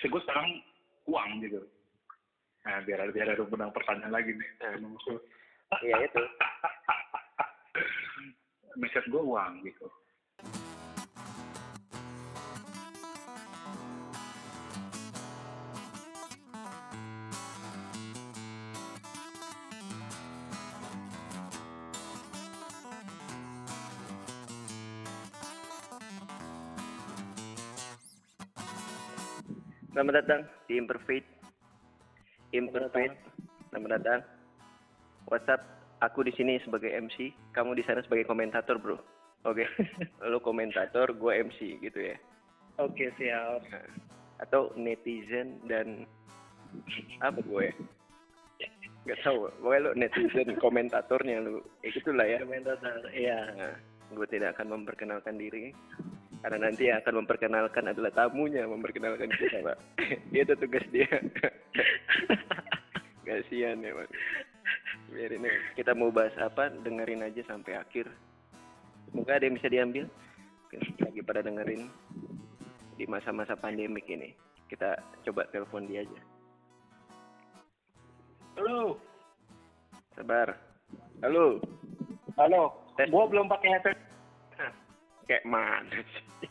misi gue sekarang uang gitu. Nah biar ada biar ada benang pertanyaan lagi nih. Iya itu. message gue uang gitu Selamat datang di Imperfect. Imperfect. Selamat datang. WhatsApp. Aku di sini sebagai MC, kamu di sana sebagai komentator, bro. Oke. Lu komentator, gue MC gitu ya. Oke siap. Nah, Atau netizen dan apa gue? Gak tahu. Pokoknya lu netizen komentatornya lu. Ya gitulah ya. Komentator. Iya. Nah, gue tidak akan memperkenalkan diri karena nanti yang akan memperkenalkan adalah tamunya memperkenalkan kita pak. Itu tugas dia. Kasihan ya pak. Biarin aja. kita mau bahas apa dengerin aja sampai akhir. Semoga ada yang bisa diambil. Lagi pada dengerin di masa-masa pandemik ini. Kita coba telepon dia aja. Halo. Sabar. Halo. Halo Tes. gue belum pakai headset kayak mana sih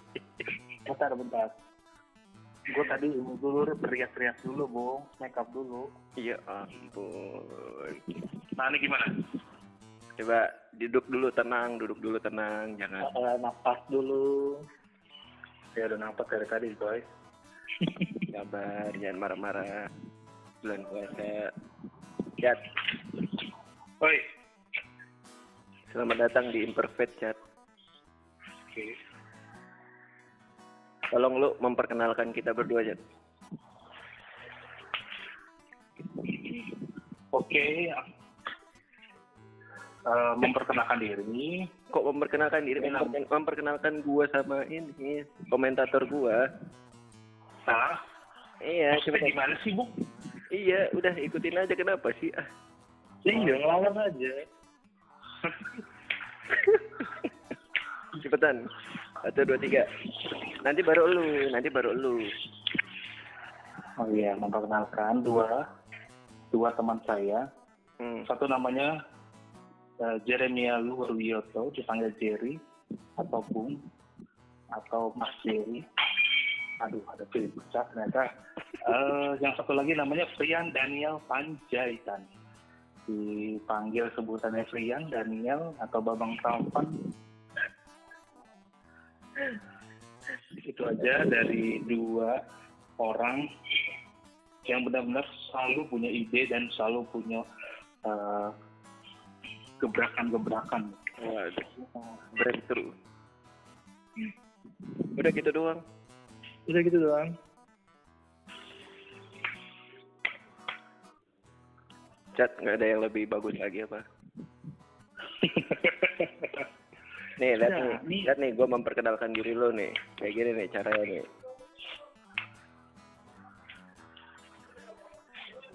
bentar bentar gue tadi ini dulu teriak-teriak dulu bung make up dulu ya ampun nah ini gimana Coba duduk dulu tenang, duduk dulu tenang, jangan Eh, nafas dulu. ya udah nampak dari tadi boy sabar, jangan marah-marah. Bulan puasa. Chat, Oi. selamat datang di Imperfect Chat. Oke. Tolong lu memperkenalkan kita berdua, Chat. Oke. Eh, memperkenalkan diri. Kok memperkenalkan diri? Memperken- memperkenalkan gua sama ini komentator gua. Nah, Iya, coba. gimana sih, Bung? Iya, udah ikutin aja kenapa sih? Ah, Iya ngelawan aja. cepetan. Satu, dua, tiga. Nanti baru lu, nanti baru lu. Oh iya, memperkenalkan dua dua teman saya. Hmm. Satu namanya eh, Jeremia Luarwiyoto, dipanggil Jerry atau Bung atau Mas Jerry. Aduh, ada pilih pecah ternyata. Eh, yang satu lagi namanya Frian Daniel Panjaitan. Dipanggil sebutannya Frian Daniel atau Babang Tampan. Itu aja dari dua orang yang benar-benar selalu punya ide dan selalu punya eh, gebrakan-gebrakan. Waduh, breakthrough. Udah gitu doang. Udah gitu doang. Chat nggak ada yang lebih bagus lagi apa? Nih lihat nih, nih. lihat nih, gue memperkenalkan diri lo nih, kayak gini nih caranya nih.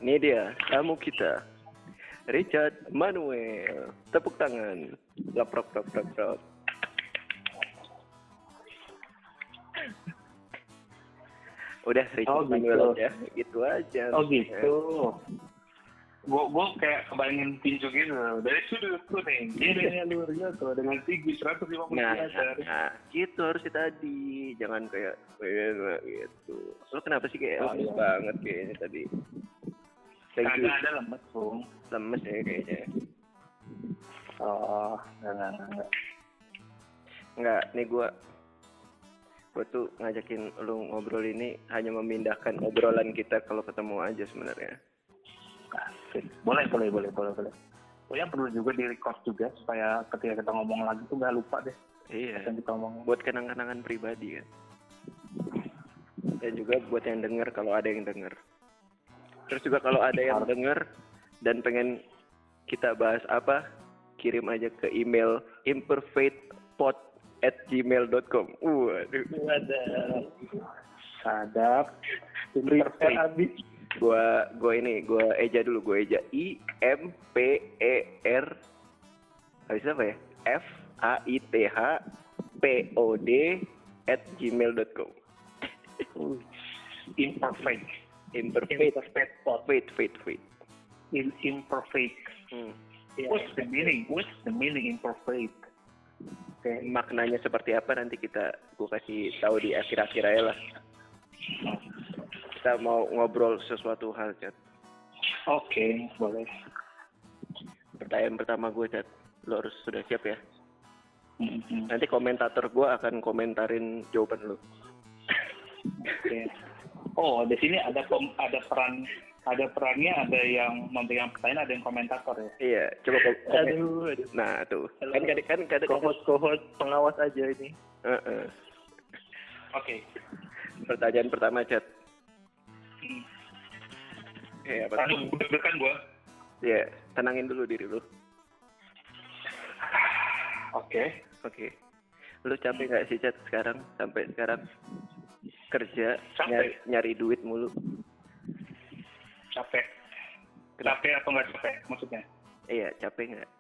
Ini dia tamu kita, Richard Manuel. Tepuk tangan, laprok prok prok prok. Udah Richard Oh, gitu. Manuel aja, gitu aja. Oh gitu. Gua, gua kayak kebayangin tinju gitu dari sudutku nih. Jeremia Luarwiyoto dengan tinggi 150 Nah, meter. nah, gitu harusnya tadi. Jangan kayak "Weh, gitu. Lo kenapa sih kayak Oh, lemes iya. banget kayaknya tadi? Thank ada lemes, Bung. Lemes ya kayaknya. Oh, enggak, enggak, enggak. Enggak, nih gua gua tuh ngajakin lu ngobrol ini hanya memindahkan obrolan kita kalau ketemu aja sebenarnya. Boleh, boleh, boleh, boleh, boleh. Oh ya perlu juga di record juga supaya ketika kita ngomong lagi tuh nggak lupa deh Iya. kita ngomong. Buat kenang-kenangan pribadi kan. Dan juga buat yang denger kalau ada yang denger. Terus juga kalau ada yang denger dan pengen kita bahas apa, kirim aja ke email imperfectpod at gmail.com. Waduh. Wadah. Sadap. Perfect. Gua gua ini gua eja dulu, gua eja I M P E R habis apa ya? F A I T H P O D at gmail.com. imperfect Imperfect. Imperfect spot. Wait, wait, wait. in imperfect Hmm. Iya. what's the meaning what's the meaning imperfect oke Maknanya seperti apa nanti kita gue kasih tahu di akhir-akhir aja lah. Kita mau ngobrol sesuatu hal, Chat. oke boleh Pertanyaan pertama gue, Chat. Lo harus sudah siap ya. Mhm. Nanti komentator gue akan komentarin jawaban lo. Oke. Oh, di sini ada pem- ada peran ada perannya, ada yang memberikan pertanyaan, ada yang komentator ya. Iya, coba kom-. Aduh, aduh. Nah, tuh. Halo. Kan kadang kan kadang kohot pengawas aja ini. Heeh. Oke. Pertanyaan pertama, Chat. Hmm. Ya, apa? Aduh, deg-degan gua. Ya, tenangin dulu diri lu. Oke. Oke. Lu capek nggak sih, Chat, sekarang? Sampai sekarang? Kerja, Capek. nyari, nyari duit mulu. Capek. Capek atau nggak capek maksudnya? Iya, capek nggak?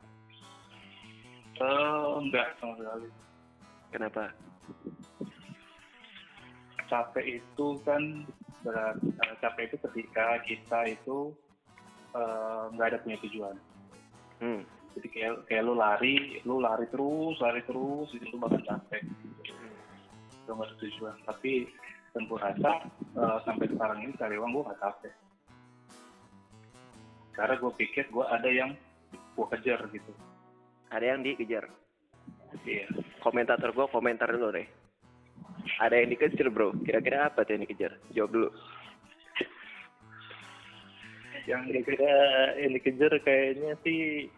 Eh, enggak sama sekali. Kenapa? Capek itu kan capek itu ketika kita itu eh, nggak ada punya tujuan. Hmm. Jadi kayak kayak lu lari, lu lari terus, lari terus, itu lu bakal capek. Lu nggak ada tujuan. Tapi gue rasa eh, sampai sekarang ini cari uang gue nggak capek. Karena gue pikir gue ada yang gue kejar gitu. Ada yang dikejar. Iya. Komentator gua komentar dulu deh. Ada yang dikejar, bro. Kira-kira apa tuh yang dikejar? Jawab dulu. Yang Kira-kira yang dikejar kayaknya sih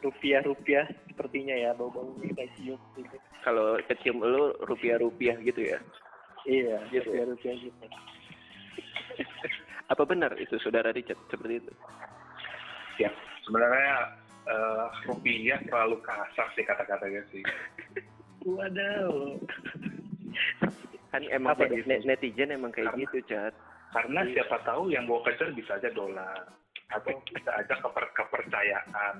rupiah-rupiah sepertinya ya bau-baunya kayak cium gitu. Kalau kecium lu rupiah-rupiah gitu ya. Iya, Gitu ya? rupiah-rupiah gitu. Apa benar itu saudara Richard seperti itu? ya sebenarnya eh, rupiah terlalu kasar sih kata-katanya sih. Waduh. Kan emang Apa net- net- netizen emang kayak Karena- gitu, Chat. Karena siapa tahu yang gue kejar bisa aja dolar atau bisa aja keper kepercayaan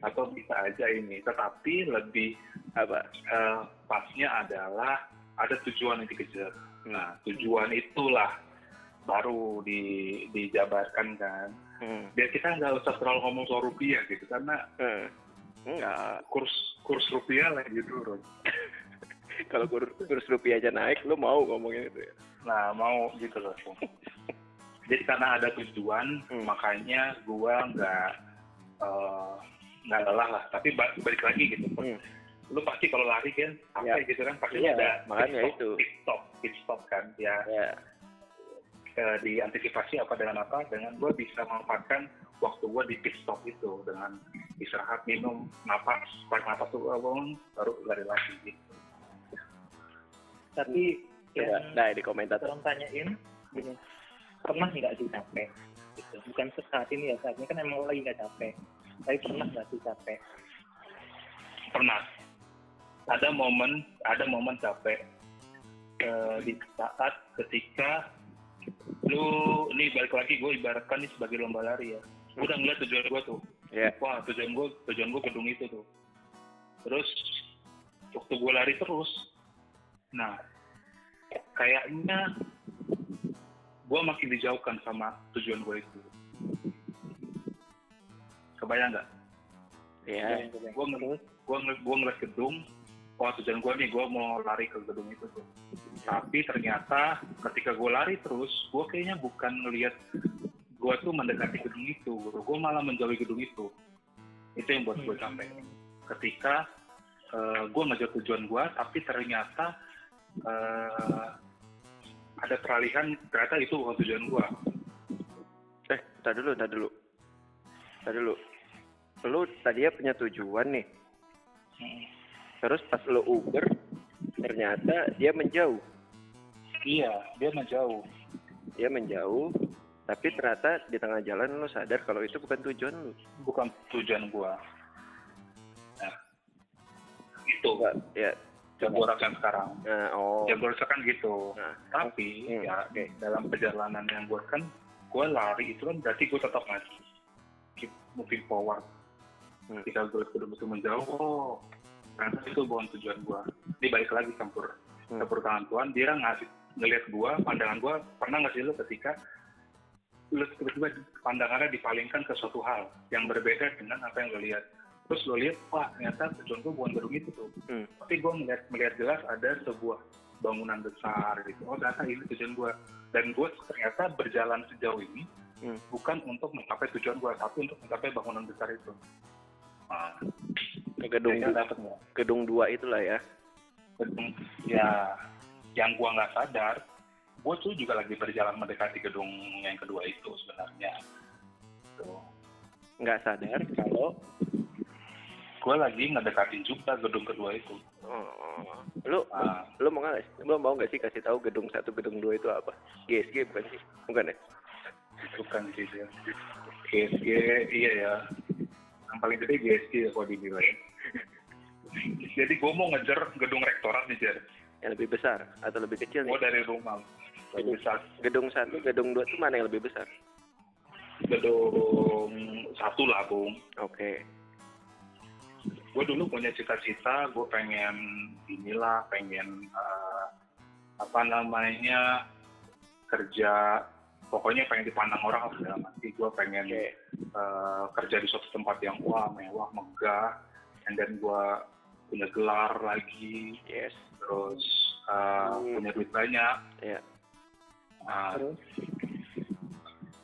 atau bisa aja ini. Tetapi lebih Apa? eh, pasnya adalah ada tujuan yang dikejar. Nah tujuan itulah baru di dijabarkan kan. Hmm. Biar kita nggak usah terlalu ngomong soal rupiah gitu karena Hmm. Enggak. kurs kurs rupiah lagi turun. Kalau kurs, kurs rupiah aja naik, lu mau ngomongin itu ya? Nah mau gitu loh. Jadi karena ada tujuan, Hmm. makanya gua nggak eh, nggak lelah lah. Tapi ba- balik lagi gitu. Hmm. Lu pasti kalau lari kan, apa Ya. gitu kan pasti Iya, ada makanya pit stop, itu. pit stop, pit stop kan. Ya Ya. eh, diantisipasi apa dengan apa? Dengan gua bisa memanfaatkan waktu gua di pit stop itu dengan istirahat, minum, napas, tarik napas tuh bangun, baru lari lagi gitu. Tapi Coba, yang nah di komentator. orang tanyain gini, pernah nggak sih capek? Gitu. Bukan saat ini ya, saat ini kan emang lagi nggak capek. Tapi pernah nggak sih capek? pernah ada momen ada momen capek eh, di saat ketika lu ini balik lagi gue ibaratkan ini sebagai lomba lari ya gue udah ngeliat tujuan gue tuh Ya. wah tujuan gue tujuan gue gedung itu tuh terus waktu gue lari terus nah kayaknya gue makin dijauhkan sama tujuan gue itu. Kebayang nggak? Ya. gue ngeliat gue ngeliat, gua ngeliat gedung wah tujuan gue nih gue mau lari ke gedung itu tuh. Tapi ternyata ketika gue lari terus gue kayaknya bukan ngeliat gue tuh mendekati gedung itu gue malah menjauhi gedung itu. Itu yang buat gue capek. Ketika gue ngejar tujuan gue tapi ternyata eh, ada peralihan ternyata itu bukan tujuan gue Eh, tar dulu, tar dulu. Tar dulu. Lu tadinya punya tujuan nih. Terus pas lu Uber, ternyata dia menjauh. iya dia menjauh Dia menjauh, tapi ternyata di tengah jalan lu sadar kalau itu bukan tujuan lu. bukan tujuan gue nah itu Coba, ya. Gue rasakan sekarang Nah, oh. yang gue rasakan gitu Nah, tapi Hmm, ya oke. dalam perjalanan yang gue kan gue lari itu kan berarti gue tetap maju keep moving forward Hmm. ketika gue sudah betul menjauh oh ternyata itu bukan tujuan gue ini balik lagi campur Hmm. campur tangan Tuhan dia ngasih ngelihat gua pandangan gua pernah nggak sih lu ketika lu tiba-tiba pandangannya dipalingkan ke suatu hal yang berbeda dengan apa yang lo lihat terus lo lihat wah ternyata tujuan gua bukan gedung itu tuh Hmm. tapi gua melihat melihat jelas ada sebuah bangunan besar gitu oh ternyata ini tujuan gua dan gua ternyata berjalan sejauh ini Hmm. bukan untuk mencapai tujuan gua tapi untuk mencapai bangunan besar itu nah, Ke gedung nggak? gedung dua itulah ya. gedung ya yang gua nggak sadar gua tuh juga lagi berjalan mendekati gedung yang kedua itu sebenarnya tuh Nggak sadar kalau gua lagi ngedekatin juga gedung kedua itu oh, lu Ah. lu mau nggak sih- lu mau nggak sih kasih tahu gedung satu gedung dua itu apa? GSG bukan sih? Bukan ya? bukan sih dia GSG iya ya yang paling gede GSG ya kalau dibilang jadi gua mau ngejar gedung rektorat nih Jer Yang lebih besar atau lebih kecil nih? dari rumah lebih besar Gedung satu, gedung dua itu mana yang lebih besar? gedung satu lah bung Oke. Gue dulu punya cita-cita gue pengen inilah pengen eh, apa namanya kerja pokoknya pengen dipandang orang lah dalam arti gue pengen eh, kerja di suatu tempat yang wah mewah megah and then gue punya gelar lagi. Yes. terus eh, Hmm. punya duit banyak. Ya. Nah, terus?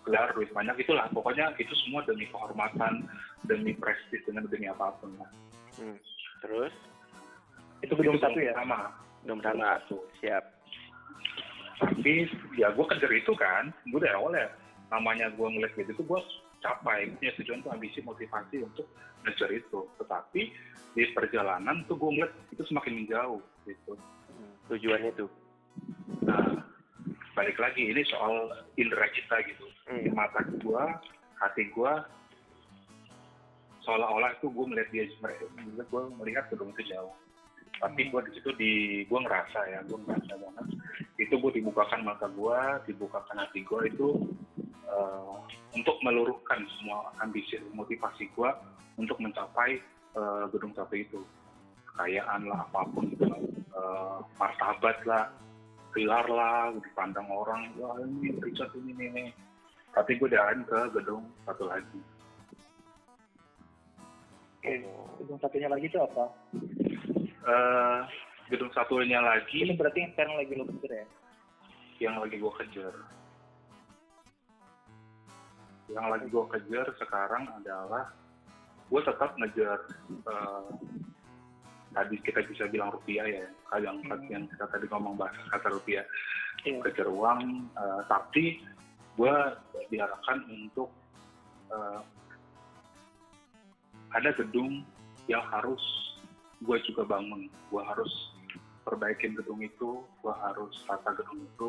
gelar duit banyak itulah. Pokoknya itu semua demi kehormatan demi prestis dengan demi apa pun lah Hmm. Terus itu gedung satu ya sama gedung sama. Siap. tapi ya gue kejar itu kan gue dari awal ya namanya gue ngeliat gitu tuh gue capai punya tujuan tuh ambisi motivasi untuk ngejar itu tetapi di perjalanan tuh gue ngeliat itu semakin menjauh gitu Hmm. Tujuannya tuh. nah balik lagi ini soal indera kita gitu di Hmm. mata gue hati gue seolah-olah itu gue melihat dia gue melihat gedung itu jauh. Tapi gue di situ di gue ngerasa ya gue ngerasa banget. Itu gue dibukakan mata gue dibukakan hati gue itu eh, untuk meluruhkan semua ambisi motivasi gue untuk mencapai eh, gedung satu itu. Kekayaan lah apa pun itu eh, martabat lah gelar lah dipandang orang wah ini Richard ini nih tapi gue diarahin ke gedung satu lagi Oke, gedung satunya lagi itu apa? Eh gedung satunya lagi. Berarti yang sekarang lagi lo kejar ya? Yang lagi gue kejar. Yang lagi gue kejar sekarang adalah gue tetap ngejar eh, tadi kita bisa bilang rupiah ya. Yang Hmm. yang kita tadi ngomong bahasa kata rupiah. Iya. kejar uang eh, tapi gue diarahkan untuk ada gedung yang harus gue juga bangun. Gue harus perbaikin gedung itu gue harus tata gedung itu.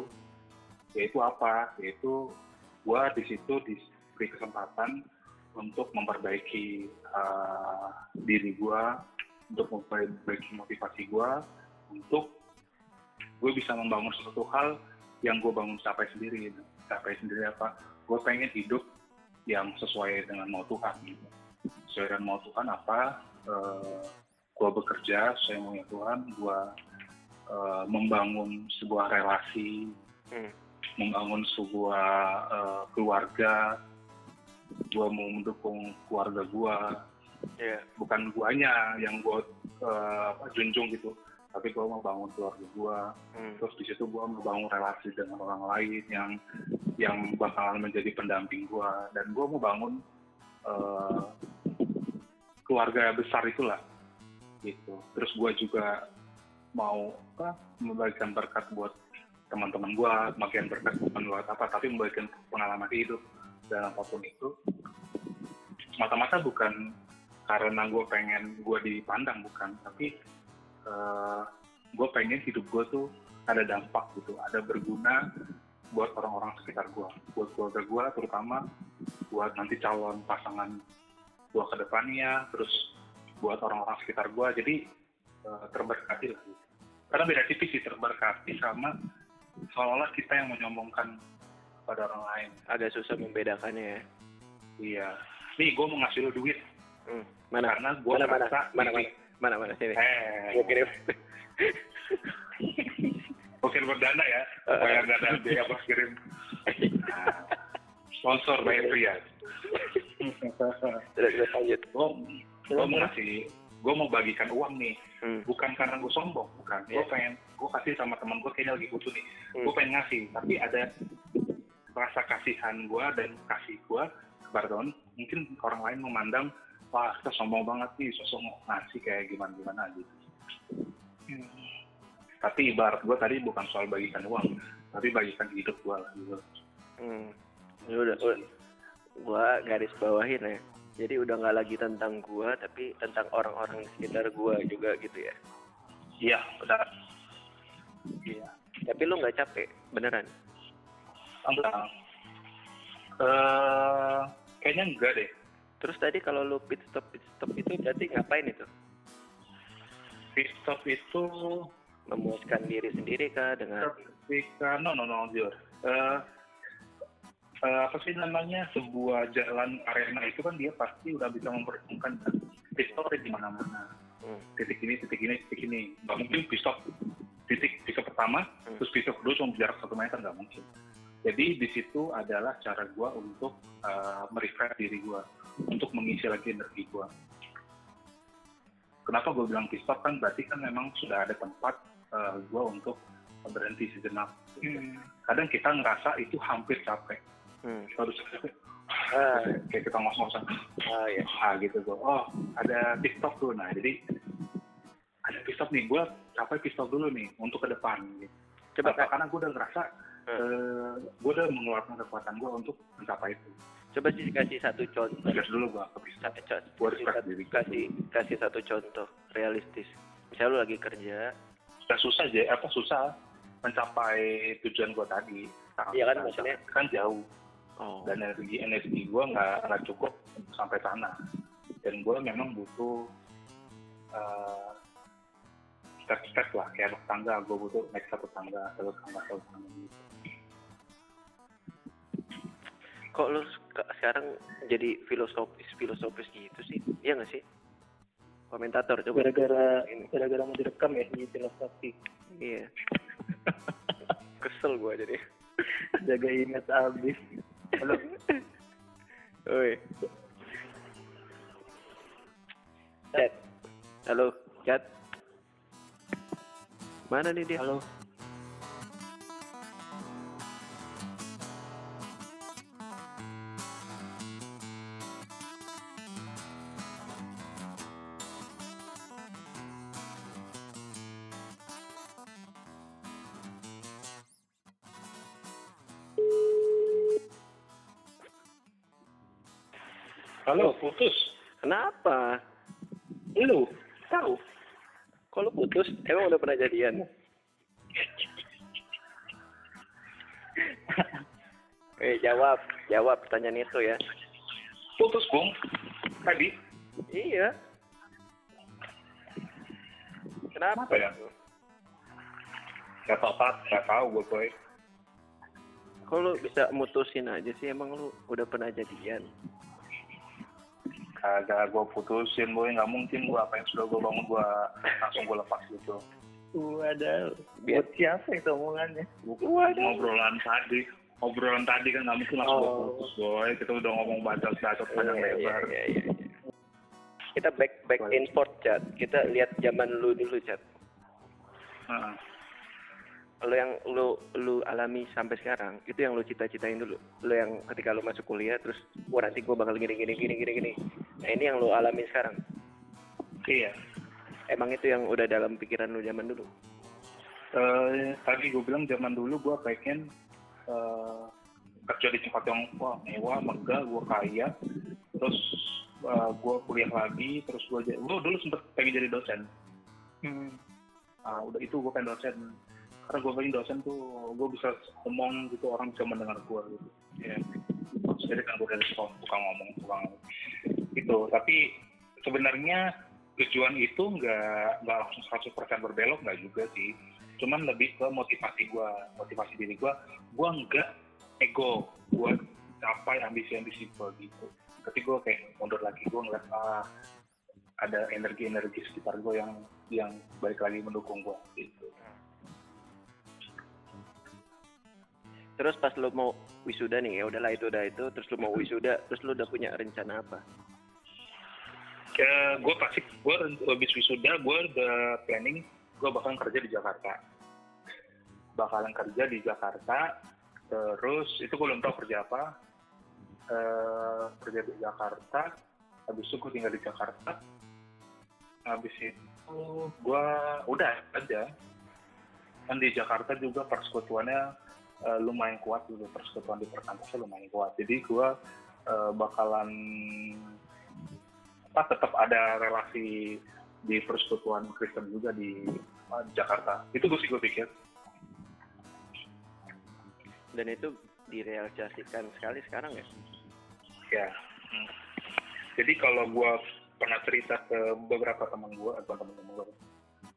Yaitu apa? Yaitu gue di situ diberi kesempatan untuk memperbaiki eh, diri gue untuk memperbaiki motivasi gue untuk gue bisa membangun sesuatu hal yang gue bangun capai sendiri capai sendiri apa? Gue pengen hidup yang sesuai dengan mau Tuhan gitu sesuai dengan mau Tuhan apa eh, gue bekerja sesuai mau Tuhan gue eh, membangun sebuah relasi Hmm. membangun sebuah eh, keluarga gue mau mendukung keluarga gue Ya. bukan guanya yang gue apa junjung gitu tapi gue mau bangun keluarga gue Hmm. terus di situ gue membangun relasi dengan orang lain yang yang bakalan menjadi pendamping gue dan gue mau bangun eh, keluarga besar itulah gitu. Terus gue juga mau apa membagikan berkat buat teman-teman gue bagian berkat bukan buat apa tapi membagikan pengalaman hidup dan apa pun itu. Mata-mata bukan karena gue pengen gue dipandang bukan. Tapi eh, gue pengen hidup gue tuh ada dampak gitu ada berguna buat orang-orang sekitar gue buat keluarga gue terutama buat nanti calon pasangan gue ke depannya terus buat orang-orang sekitar gue jadi eh, terberkati lah gitu. karena beda tipis sih terberkati sama seolah-olah kita yang menyombongkan pada orang lain Agak susah membedakannya ya. iya nih gue mau ngasih lo duit Hmm. Mana? karena gue Mana mana? merasa Mana mana? ini- Mana mana sini? eh Gua kirim. Oke berdana ya, supaya nggak ada biaya pas kirim. Sponsor by Pria. Terus lanjut. Gue mau ngasih, gue mau bagikan uang nih. Hmm. Bukan karena gue sombong, bukan. Gue Iya. pengen, gue kasih sama teman gue kayaknya lagi butuh nih. Hmm. Gue pengen ngasih, tapi ada rasa kasihan gue dan kasih gue teman. Mungkin orang lain memandang, wah kita sombong banget nih, sosok ngasih kayak gimana-gimana gitu. Tapi ibarat gue tadi bukan soal bagikan uang, tapi bagikan hidup gue lah gitu. Hmm. Ya udah, udah. Gua garis bawahin ya. Jadi udah nggak lagi tentang gua, tapi tentang orang-orang di sekitar gua juga gitu ya. Iya, benar. Iya. Tapi lu nggak capek, beneran? Enggak. Eh, kayaknya enggak deh. Terus tadi kalau lu pit stop pit stop itu berarti ngapain itu? Pit stop itu Memuaskan diri sendiri kah dengan ketika no no no jujur. Eh, eh, apa sih namanya sebuah jalan arena itu kan dia pasti udah bisa mempertemukan pit stop di mana-mana. Hmm. Titik ini, titik ini, titik ini. Nggak mungkin pit stop titik pit stop pertama, Hmm. terus pit stop kedua cuma jarak satu meter nggak mungkin. Jadi di situ adalah cara gua untuk eh, merefresh diri gua, untuk mengisi lagi energi gua. Kenapa gue bilang pit stop kan berarti kan memang sudah ada tempat eh, gua untuk berhenti sejenak. Kadang kita ngerasa itu hampir capek. Hmm. Harus capek. Ah, Kayak kita ngos-ngosan. ah ya. Ah gitu gue. Oh ada stop tuh. Nah jadi ada stop nih. Gue capai stop dulu nih untuk ke depan. Gitu. Coba Apa? Karena gue udah ngerasa Hmm. eh, gue udah mengeluarkan kekuatan gue untuk mencapai itu. coba sih kasih satu contoh. Gas dulu gue ke. Gua Kasih, kasih kasih satu contoh realistis. Misalnya lu lagi kerja, susah aja. Apa susah mencapai tujuan gue tadi. Iya kan, maksudnya? kan jauh. oh, dan energi energi gue nggak nggak cukup sampai sana dan gue memang butuh uh, step-step lah kayak anak tangga gue butuh naik satu tangga satu tangga satu tangga gitu kok lu sek- sekarang jadi filosofis filosofis gitu sih? Iya nggak sih? Komentator coba. gara-gara Ini. gara-gara mau direkam ya di filosofi Iya. Kesel gua jadi. jaga image abis halo Oi. Chat. Halo, chat. Mana nih dia? halo lu tahu lu putus? Emang udah pernah jadian? Eh, jawab. Jawab pertanyaan itu ya. putus bung tadi Iya. Kenapa? Apa ya? nggak tahu apa nggak tahu gue boy Kok lu bisa mutusin aja sih? Emang lu udah pernah jadian? Kagak gue putusin boy nggak mungkin gue apa yang sudah gue bangun gue langsung gue lepas gitu Waduh, Biar- buat siapa itu omongannya? ngobrolan tadi obrolan tadi kan nggak mungkin langsung Oh. gua putus boy kita udah ngomong bacot bacot panjang Iya, iya, lebar iya, iya, iya. Kita back back in forth chat. Kita lihat zaman lu dulu chat. Heeh. Lu yang lu lu alami sampai sekarang itu yang lu cita-citain dulu. Lu yang ketika lu masuk kuliah terus wah nanti gua bakal gini gini gini gini gini. Nah ini yang lu alami sekarang. iya Emang itu yang udah dalam pikiran lu zaman dulu. Eh, tadi gue bilang zaman dulu gue pengen eh, kerja di tempat yang wah mewah megah gue kaya terus gue kuliah lagi terus gue jadi gue dulu sempet pengen jadi dosen Hmm. ah udah itu gue pengen dosen karena gue pengen dosen tuh gue bisa ngomong gitu orang bisa mendengar gue gitu. Ya jadi kan gue dari sekolah tukang ngomong tukang itu tapi sebenarnya tujuan itu nggak nggak langsung 100% berbelok nggak juga sih. Cuman lebih ke motivasi gue motivasi diri gue gue nggak ego gue capai ambisi-ambisi gue gitu. Tapi gue kayak mundur lagi gue ngeliat ah ada energi-energi sekitar gue yang yang balik lagi mendukung gue gitu terus pas lu mau wisuda nih ya udahlah itu udah itu terus lu mau wisuda terus lu udah punya rencana apa Ya, gue pasti gue habis wisuda gue udah planning gue bakalan kerja di Jakarta. Bakalan kerja di Jakarta. Terus itu gue belum tahu kerja apa. Eh, kerja di Jakarta. Habis itu gue tinggal di Jakarta. Habis itu gue udah aja. Kan di Jakarta juga persekutuannya eh, lumayan kuat juga persekutuan di perkantoran lumayan kuat. Jadi gue eh, bakalan apa tetap ada relasi di persekutuan Kristen juga di uh, Jakarta. Itu gue sih gue pikir. dan itu direalisasikan sekali sekarang ya Ya. Hmm. Jadi kalau gue pernah cerita ke beberapa teman gue atau teman-teman gue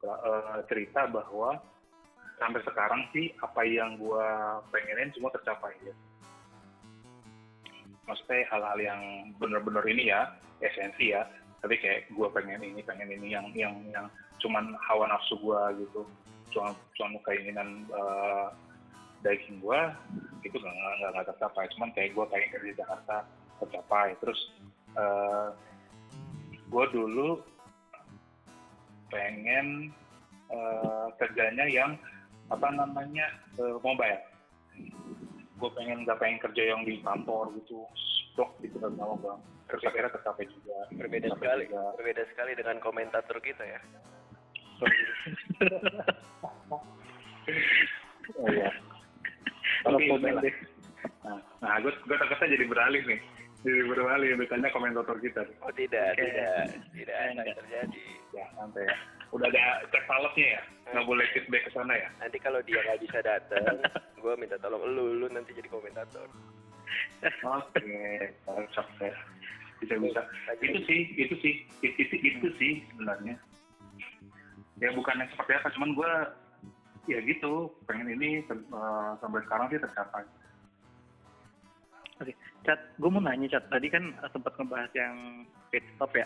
uh, cerita bahwa sampai sekarang sih apa yang gue pengenin semua tercapai ya. Maksudnya hal-hal yang benar-benar ini ya esensi ya. Tapi kayak gue pengen ini, pengen ini yang yang yang cuman hawa nafsu gue gitu, cuma cuma keinginan uh, daging gue itu nggak nggak tercapai. Cuman kayak gue pengen kerja di Jakarta tercapai. Terus uh, gue dulu pengen uh, kerjanya yang apa namanya uh, mobile. Gue pengen nggak pengen kerja yang di kantor gitu, blok gitu dan mau bang. Terus akhirnya tercapai juga. berbeda Tercapai sekali juga. berbeda sekali dengan komentator kita ya oh iya. Kalau komen deh. Nah, nah gue gue takutnya jadi beralih nih. Jadi beralih bertanya komentator kita. oh tidak tidak tidak akan Enggak. terjadi Ya, nanti ya. Udah ada cek salesnya ya? Nggak boleh feedback ke sana ya? nanti kalau dia nggak bisa datang gue minta tolong lu lu nanti jadi komentator Oke, ya. Bisa bisa. Lagi- Itu sih, itu sih, itu, itu, itu sih sebenarnya. Ya bukan yang seperti apa, cuman gue ya gitu, pengen ini eh, sampai sekarang sih tercapai. Cat, gue mau nanya Cat, tadi kan eh, sempat ngebahas yang pit stop ya.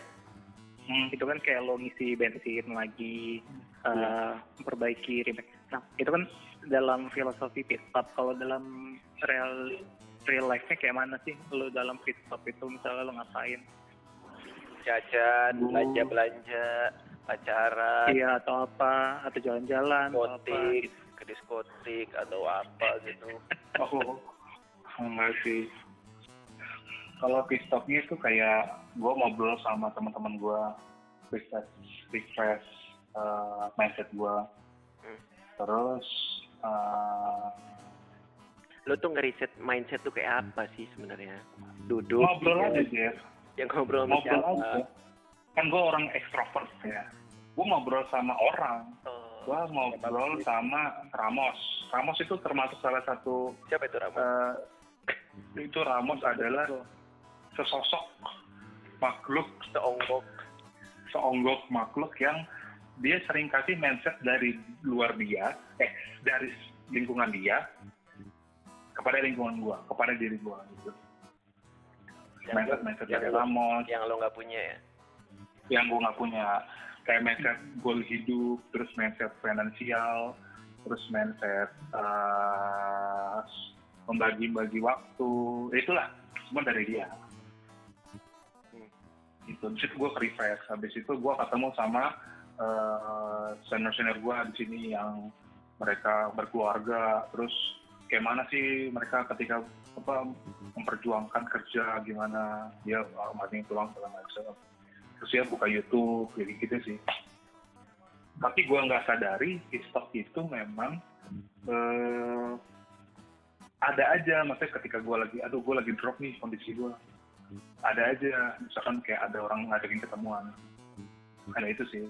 Hmm. Itu kan kayak lo ngisi bensin lagi, Iya. memperbaiki remake. Nah, itu kan dalam filosofi pit stop. Kalau dalam real real life-nya kayak mana sih lo dalam pit stop itu misalnya lo ngapain? jajan Oh. belanja belanja pacaran Iya atau apa? Atau jalan-jalan? diskotik ke diskotik atau apa gitu Oh, enggak sih. Kalau pit stopnya itu kayak gue ngobrol sama teman-teman gue, refresh, refresh eh, mindset gue. Hmm. Terus eh, lo tuh ngeriset mindset tuh kayak apa sih sebenarnya duduk ngobrol aja, Jeff. yang ngobrol sama Ngobrol siapa aja. Kan gue orang ekstrovert ya. Gue ngobrol sama orang. Oh, Gue ngobrol sama Ramos. Ramos itu termasuk salah satu siapa itu Ramo? eh, itu Ramos adalah sesosok makhluk seonggok seonggok makhluk yang dia sering kasih mindset dari luar dia, eh dari lingkungan dia kepada lingkungan gua, kepada diri gua gitu. Yang- Mindset mindset yang dari lo- Ramos, yang lo nggak punya ya yang gua nggak punya, kayak mindset goal hidup, terus mindset finansial, terus mindset eh, membagi-bagi waktu, itulah semua dari dia. Itu, di situ gue refresh, habis itu gue ketemu sama eh, senior-senior gue di sini yang mereka berkeluarga, terus kayak mana sih mereka ketika apa memperjuangkan kerja gimana dia uh, mati tulang segala macam terus dia buka YouTube jadi gitu sih. Tapi gue nggak sadari TikTok itu memang eh, ada aja. Maksudnya ketika gue lagi aduh gue lagi drop nih kondisi gue ada aja misalkan kayak ada orang ngajakin ketemuan. Ada itu sih.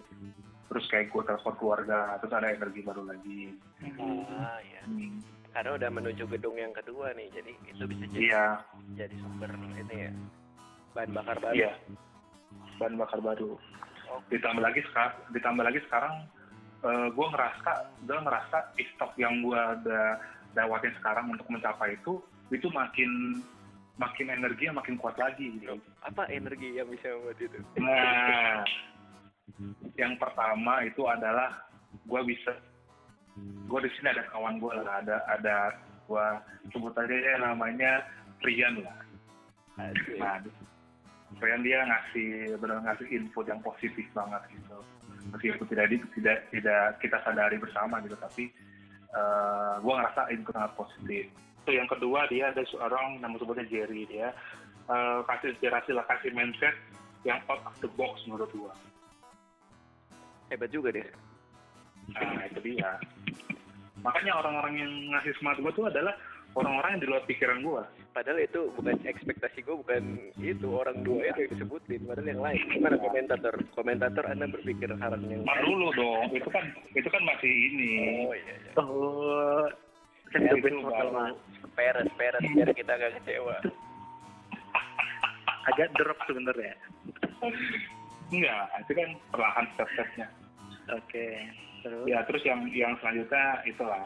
Terus kayak gue telepon keluarga terus ada energi baru lagi. Ah ya Hmm, karena udah menuju gedung yang kedua nih jadi itu bisa jadi iya. jadi sumber ini ya. Bahan bakar baru. Iya. Bahan bakar baru. Oh. ditambah lagi sekarang ditambah lagi sekarang gue ngerasa gue ngerasa stok yang gue udah lewatin sekarang untuk mencapai itu itu makin makin energi makin kuat lagi gitu. apa energi yang bisa membuat itu? Nah, yang pertama itu adalah gue bisa gue di sini ada kawan gue lah ada ada gua sebut aja ya namanya Rian lah. Nah Rian dia ngasih benar ngasih info yang positif banget gitu. Meskipun tidak tidak tidak kita sadari bersama gitu tapi eh gua ngerasa itu sangat positif itu yang kedua dia ada seorang nama sebutnya Jerry dia eh, kasih inspirasi lah kasih mindset yang out of the box menurut gua Hebat juga deh. Nah, itu dia. Makanya orang-orang yang ngasih semangat gue tuh adalah orang-orang yang di luar pikiran gue. Padahal itu bukan ekspektasi gue, bukan itu orang dua itu yang disebutin, padahal yang lain. Gimana komentator? Komentator Anda berpikir hal yang Mar lain? dulu dong, itu kan itu kan masih ini. Oh iya, iya. Oh, kan Ya, itu baru. Peres, peres, biar kita gak kecewa. Agak drop sebenarnya. Enggak, itu kan perlahan step-stepnya. Oke. Terus? Ya terus yang yang selanjutnya itulah.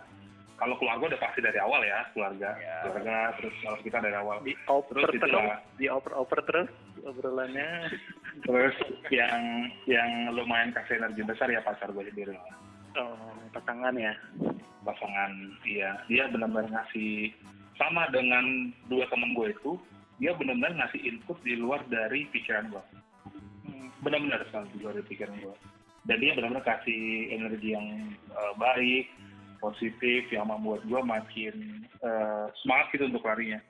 Kalau keluarga udah pasti dari awal ya keluarga, Ya. keluarga terus kalau kita dari awal. Di oper Terus terus, itulah. di oper oper terus obrolannya. Terus yang yang lumayan kasih energi besar ya pacar gue sendiri lah. Oh, pasangan ya. pasangan iya dia benar-benar ngasih sama dengan dua teman gue itu dia benar-benar ngasih input di luar dari pikiran gue Hmm. benar-benar sekali di luar dari pikiran gue dan dia benar-benar kasih energi yang eh, baik positif yang membuat gue makin eh, semangat gitu untuk larinya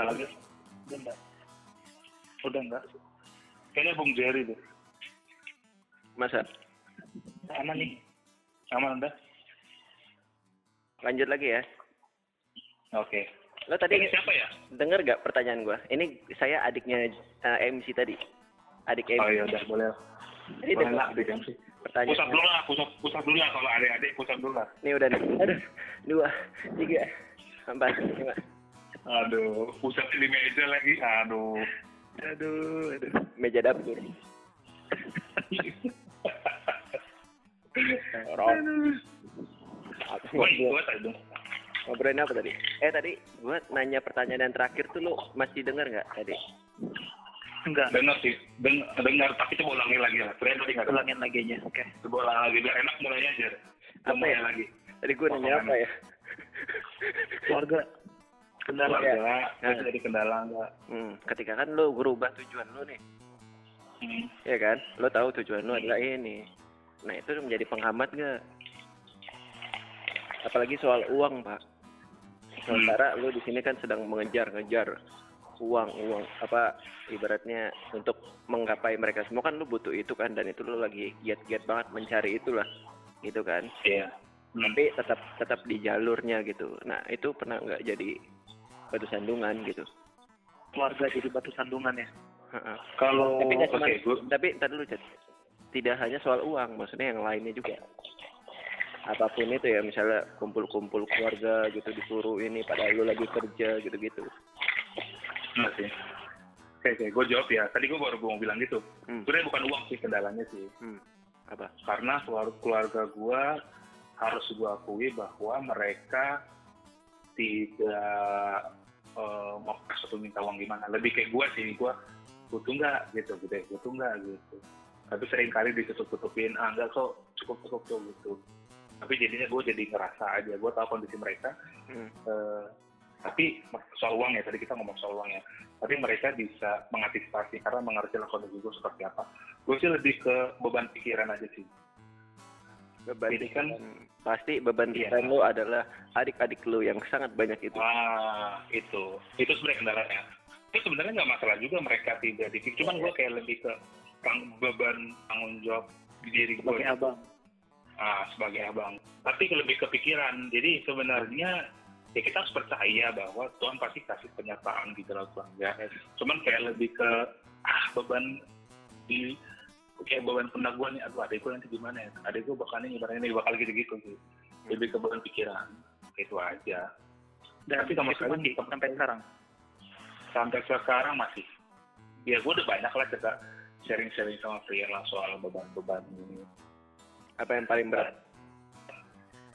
udah enggak lagi? Udah enggak? Udah? Kayaknya Bung Jerry deh. Masa? Aman nih. Aman udah? Lanjut lagi ya. Oke. Lo tadi Ini siapa ya? denger gak pertanyaan gua? Ini saya adiknya eh, MC tadi. Adik MC. Oh iya udah boleh. Jadi Boleh lah, adik MC. pertanyaan. Pusat dulu lah, pusat, pusat dulu lah kalau adik-adik pusat dulu lah. Ini udah nih. Aduh, dua, tiga, empat, lima. Aduh, pusat di meja lagi. Aduh. Aduh, aduh. Meja dapur. Gue dong. Ngobrolin apa tadi? Eh tadi gua nanya pertanyaan yang terakhir tuh lo masih denger nggak tadi? Enggak. Dengar sih, Deng- dengar tapi coba ulangi lagi lah. Keren tadi nggak dengar. Ulangin lagi aja. Oke. Coba ulangi lagi biar enak mulainya aja. Apa ya? lagi. Tadi gua nanya apa ya? Keluarga. Kendala. Iya. Kendala. Nah. Terus jadi kendala enggak? Hmm, ketika kan lo berubah tujuan lo nih, Hmm. ya kan? Lo tahu tujuan lo adalah ini. Nah itu menjadi penghambat nggak? Apalagi soal uang pak. Sementara lo di sini kan sedang mengejar-ngejar uang, uang apa ibaratnya untuk menggapai mereka semua kan lo butuh itu kan dan itu lo lagi giat-giat banget mencari itulah, gitu kan? Iya. Hmm. Tapi tetap tetap di jalurnya gitu. Nah itu pernah nggak jadi batu sandungan gitu? Keluarga jadi batu sandungan ya. Kalau tapi nggak oke, cuma gue tapi ntar dulu Chat. tidak hanya soal uang maksudnya yang lainnya juga apa pun itu ya misalnya kumpul-kumpul keluarga gitu disuruh ini padahal lu lagi kerja gitu-gitu Enggak sih. Oke, oke, gue jawab ya. Tadi gue baru mau bilang gitu. hmm. Sebenarnya bukan uang sih kendalanya sih. hmm. apa Karena keluarga, keluarga gue harus gue akui bahwa mereka tidak eh, mau satu minta uang gimana. Lebih kayak gue sih, gue butuh nggak gitu, gitu, butuh nggak gitu. Tapi sering kali ditutup-tutupin, ah enggak kok cukup cukup tuh gitu. Tapi jadinya gue jadi ngerasa aja, gue tahu kondisi mereka, hmm. Eh, tapi soal uang ya tadi kita ngomong soal uang ya tapi mereka bisa mengantisipasi karena mengerti lah kondisi gue seperti apa gue sih lebih ke beban pikiran aja sih beban Jadi kan- pikiran- pasti beban Iya. pikiran lu adalah adik-adik lu yang sangat banyak itu. Ah itu. Itu sebenarnya kendalanya itu sebenarnya nggak masalah juga mereka tidak dipikir cuman gue kayak lebih ke tang- beban tanggung jawab di diri gue Sebagai abang. ah sebagai abang. Tapi lebih kepikiran. Jadi sebenarnya ya kita harus percaya bahwa Tuhan pasti kasih penyertaan di dalam keluarga cuman kayak lebih ke ah beban di kayak beban pundak gue nih aduh adek gue nanti gimana ya adek gue bakal ini gimana ini bakal gitu gitu sih lebih ke beban pikiran itu aja Dan Tapi sama sekali masih tetap- sampai sekarang. sampai sekarang masih ya gue udah banyak lah kita sharing-sharing sama Pria lah soal beban-beban ini Apa yang paling berat?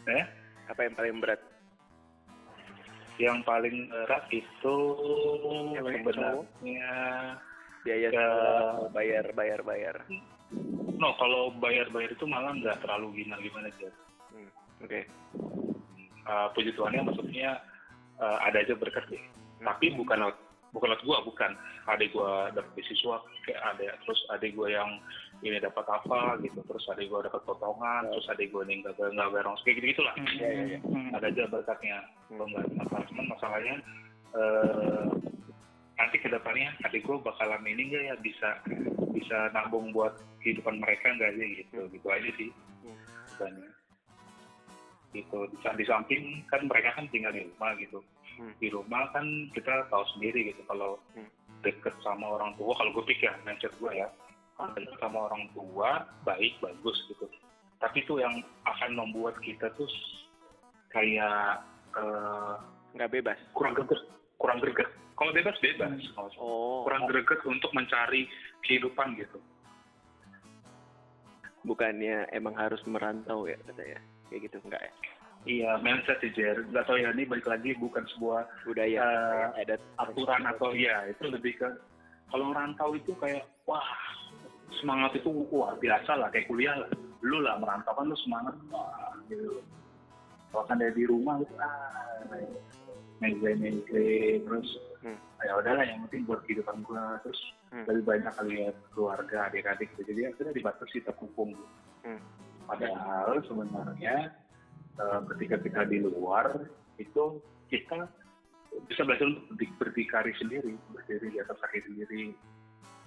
Eh? Apa yang paling berat? Yang paling berat itu Cewek, sebenarnya Biaya Ya. sekolah, bayar, bayar, bayar. No kalau bayar-bayar itu malah nggak terlalu gimana-gimana sih. Hmm, Oke. Uh, puji Tuhannya maksudnya uh, ada aja berkat deh. Hmm. Tapi bukan lewat bukan lewat gua, bukan. Adik gua dapat beasiswa, kayak ada terus adik gua yang ini dapat apa gitu, terus adik gua dapat potongan, terus adik gua ini nggak nggak bayar kayak gitu gitulah. Iya, iya, iya. Hmm. Ada aja berkatnya. Kalau nggak masalah, cuman masalahnya eh, nanti ke depannya adik gua bakalan ini nggak ya bisa bisa nabung buat kehidupan mereka nggak sih gitu, gitu aja sih. Hmm. Bukannya gitu di, samping kan mereka kan tinggal di rumah gitu Hmm. di rumah kan kita tahu sendiri gitu kalau Hmm. deket sama orang tua kalau gue pikir mindset gue ya kalau deket sama orang tua baik bagus gitu tapi itu yang akan membuat kita tuh kayak eh, Nggak bebas. kurang greget kurang greget kalau bebas bebas Oh. kurang greget untuk mencari kehidupan gitu Bukannya emang harus merantau ya katanya. Kayak gitu enggak ya? iya mindset sih Jer nggak tahu ya ini balik lagi bukan sebuah Budaya, Eh, adat, aturan atau ya itu lebih ke kalau merantau itu kayak wah semangat itu wah biasa lah kayak kuliah lah lu lah merantau kan lu semangat wah gitu kalau kan dari di rumah gitu ah meja meja terus. Ya udahlah yang penting buat kehidupan gua terus Hmm. lebih banyak lihat keluarga adik-adik gitu jadi akhirnya dibatasi terkungkung Hmm. padahal sebenarnya eh, ketika kita di luar itu kita bisa belajar untuk berdi- berdikari sendiri, berdiri di atas kaki sendiri,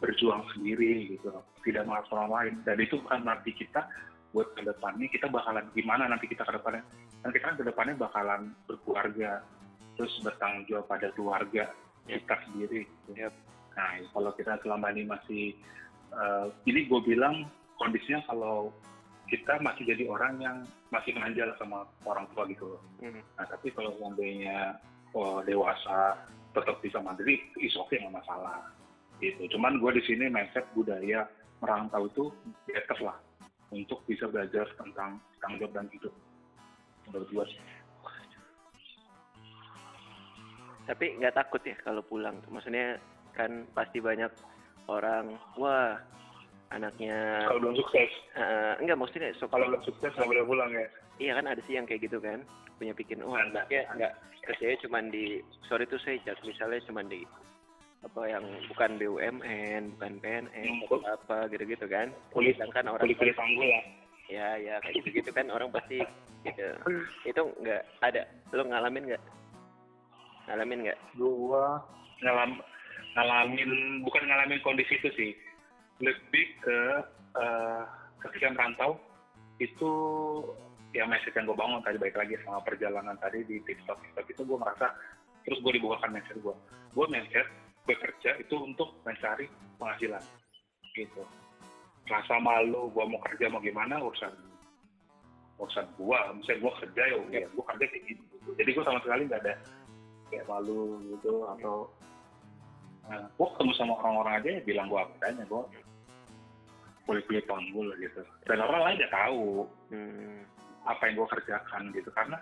berjuang sendiri gitu, tidak mengharap orang lain. Dan itu bukan berarti kita buat ke depannya kita bakalan gimana nanti kita ke depannya. Nanti kan ke depannya bakalan berkeluarga, terus bertanggung jawab pada keluarga kita sendiri. Gitu. Yap. Nah, kalau kita selama ini masih, eh, ini gue bilang kondisinya kalau kita masih jadi orang yang masih menanjal sama orang tua gitu loh. Hmm. Nah, tapi kalau seandainya oh, dewasa tetap bisa mandiri, is oke nggak masalah. Gitu. Cuman gue di sini mindset budaya merantau itu better lah untuk bisa belajar tentang tanggung jawab dan hidup. Menurut gue sih. Tapi nggak takut ya kalau pulang. Maksudnya kan pasti banyak orang, wah anaknya Kalau belum sukses, Eh, enggak maksudnya so, kalau belum sukses nggak boleh pulang ya. iya kan ada sih yang kayak gitu kan punya pikiran wah Ada. anaknya enggak kerjanya cuma di sorry tuh saya jat misalnya cuma di apa yang bukan BUMN bukan PNS Hmm, atau apa gitu-gitu kan Kulit, sedangkan orang kulit kulit panggul lah. ya ya kayak gitu-gitu kan orang pasti gitu. itu enggak ada lo ngalamin nggak ngalamin nggak? Gua ngalam ngalamin bukan ngalamin kondisi itu sih. Lebih ke eh, ketika merantau itu ya message yang gue bangun tadi baik lagi sama perjalanan tadi di TikTok. TikTok itu gue merasa terus gue dibukakan mindset gue gue mindset bekerja itu untuk mencari penghasilan gitu. Rasa malu gue mau kerja mau gimana urusan urusan gue misalnya gue kerja ya gue kerja kayak gitu. Jadi gue sama sekali nggak ada kayak malu gitu atau nah, gue ketemu sama orang-orang aja ya bilang gue apa adanya gue kulit kulit panggul gitu dan orang lain udah tahu hmm. apa yang gue kerjakan gitu karena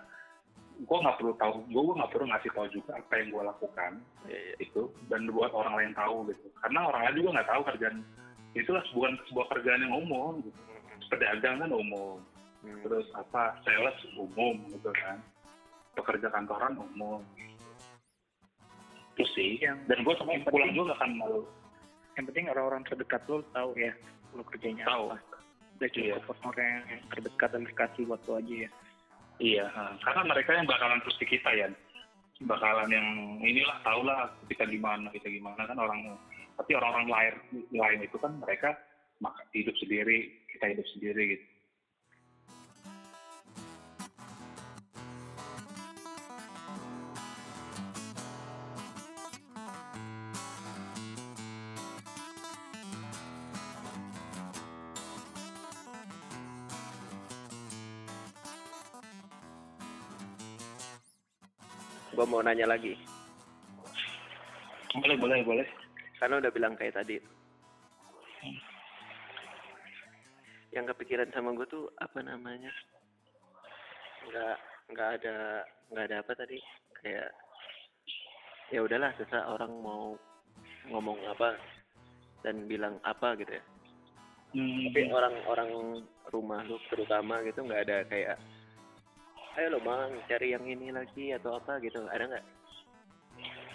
gue nggak perlu tahu gue nggak perlu ngasih tahu juga apa yang gue lakukan ya, ya. itu dan buat orang lain tahu gitu karena orang lain juga nggak tahu kerjaan itulah bukan sebuah kerjaan yang umum gitu. pedagang kan umum Hmm. terus apa sales umum gitu kan pekerja kantoran umum itu sih. Yang- dan gue sama yang pulang juga kan malu yang penting orang-orang terdekat lo tahu ya lo kerjanya tahu. apa. Udah cukup orang yang terdekat dan terkasih buat lo aja ya. Iya karena mereka yang bakalan terus di kita ya bakalan yang inilah tau lah kita gimana kita gimana kan orang tapi orang-orang lain lain itu kan mereka hidup sendiri kita hidup sendiri gitu gua mau nanya lagi. Boleh boleh boleh. Karena udah bilang kayak tadi. Yang kepikiran sama gue tuh apa namanya? Nggak nggak ada nggak ada apa tadi. Kayak ya udahlah terserah orang mau ngomong apa dan bilang apa gitu ya. Hmm, tapi orang-orang rumah lu terutama gitu nggak ada kayak ayo lo bang cari yang ini lagi atau apa gitu. Ada nggak?